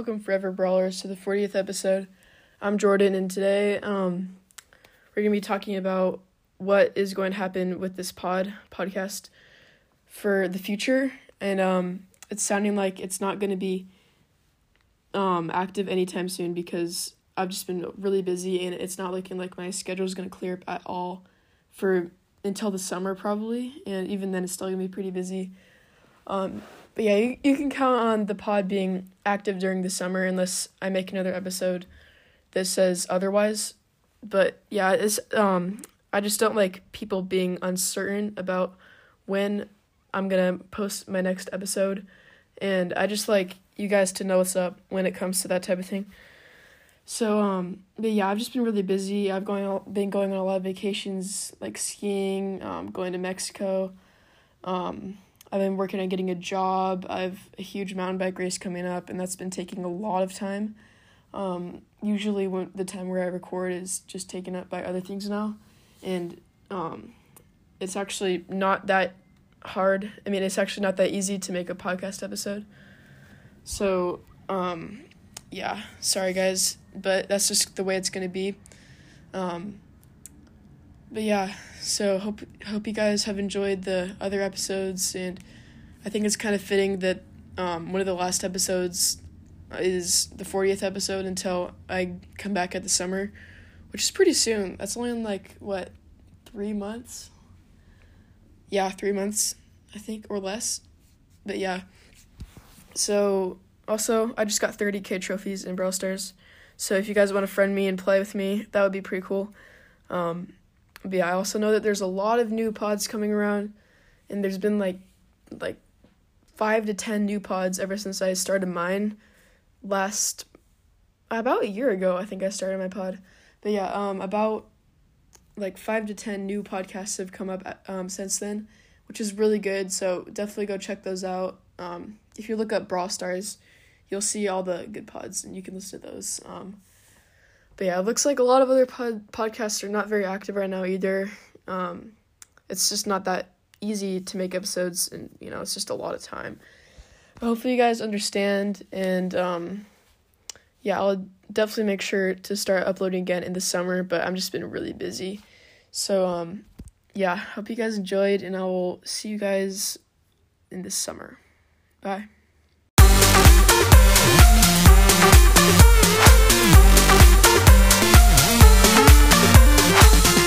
welcome Forever Brawlers to the 40th episode. I'm Jordan, and today um, we're going to be talking about what is going to happen with this pod podcast for the future. And um, it's sounding like it's not going to be um, active anytime soon because I've just been really busy, and it's not looking like my schedule is going to clear up at all for until the summer, probably. And even then, it's still going to be pretty busy. Um, but yeah, you, you can count on the pod being active during the summer unless I make another episode that says otherwise. But yeah, it's um I just don't like people being uncertain about when I'm gonna post my next episode. And I just like you guys to know what's up when it comes to that type of thing. So um but yeah, I've just been really busy. I've going been going on a lot of vacations like skiing, um going to Mexico. Um I've been working on getting a job. I have a huge mountain bike race coming up, and that's been taking a lot of time. Um, usually, when the time where I record is just taken up by other things now, and um, it's actually not that hard. I mean, it's actually not that easy to make a podcast episode. So, um, yeah, sorry guys, but that's just the way it's gonna be. Um, but yeah, so hope hope you guys have enjoyed the other episodes, and I think it's kind of fitting that um, one of the last episodes is the fortieth episode until I come back at the summer, which is pretty soon. That's only in like what three months. Yeah, three months, I think, or less. But yeah. So also, I just got thirty k trophies in Brawl Stars. So if you guys want to friend me and play with me, that would be pretty cool. Um, but yeah, I also know that there's a lot of new pods coming around, and there's been like like five to ten new pods ever since I started mine last about a year ago. I think I started my pod, but yeah, um, about like five to ten new podcasts have come up um since then, which is really good. So definitely go check those out. Um, if you look up Brawl Stars, you'll see all the good pods, and you can listen to those. Um, but yeah, it looks like a lot of other pod- podcasts are not very active right now either. Um, it's just not that easy to make episodes, and you know, it's just a lot of time. But hopefully, you guys understand, and um, yeah, I'll definitely make sure to start uploading again in the summer. But I'm just been really busy, so um, yeah, hope you guys enjoyed, and I will see you guys in the summer. Bye.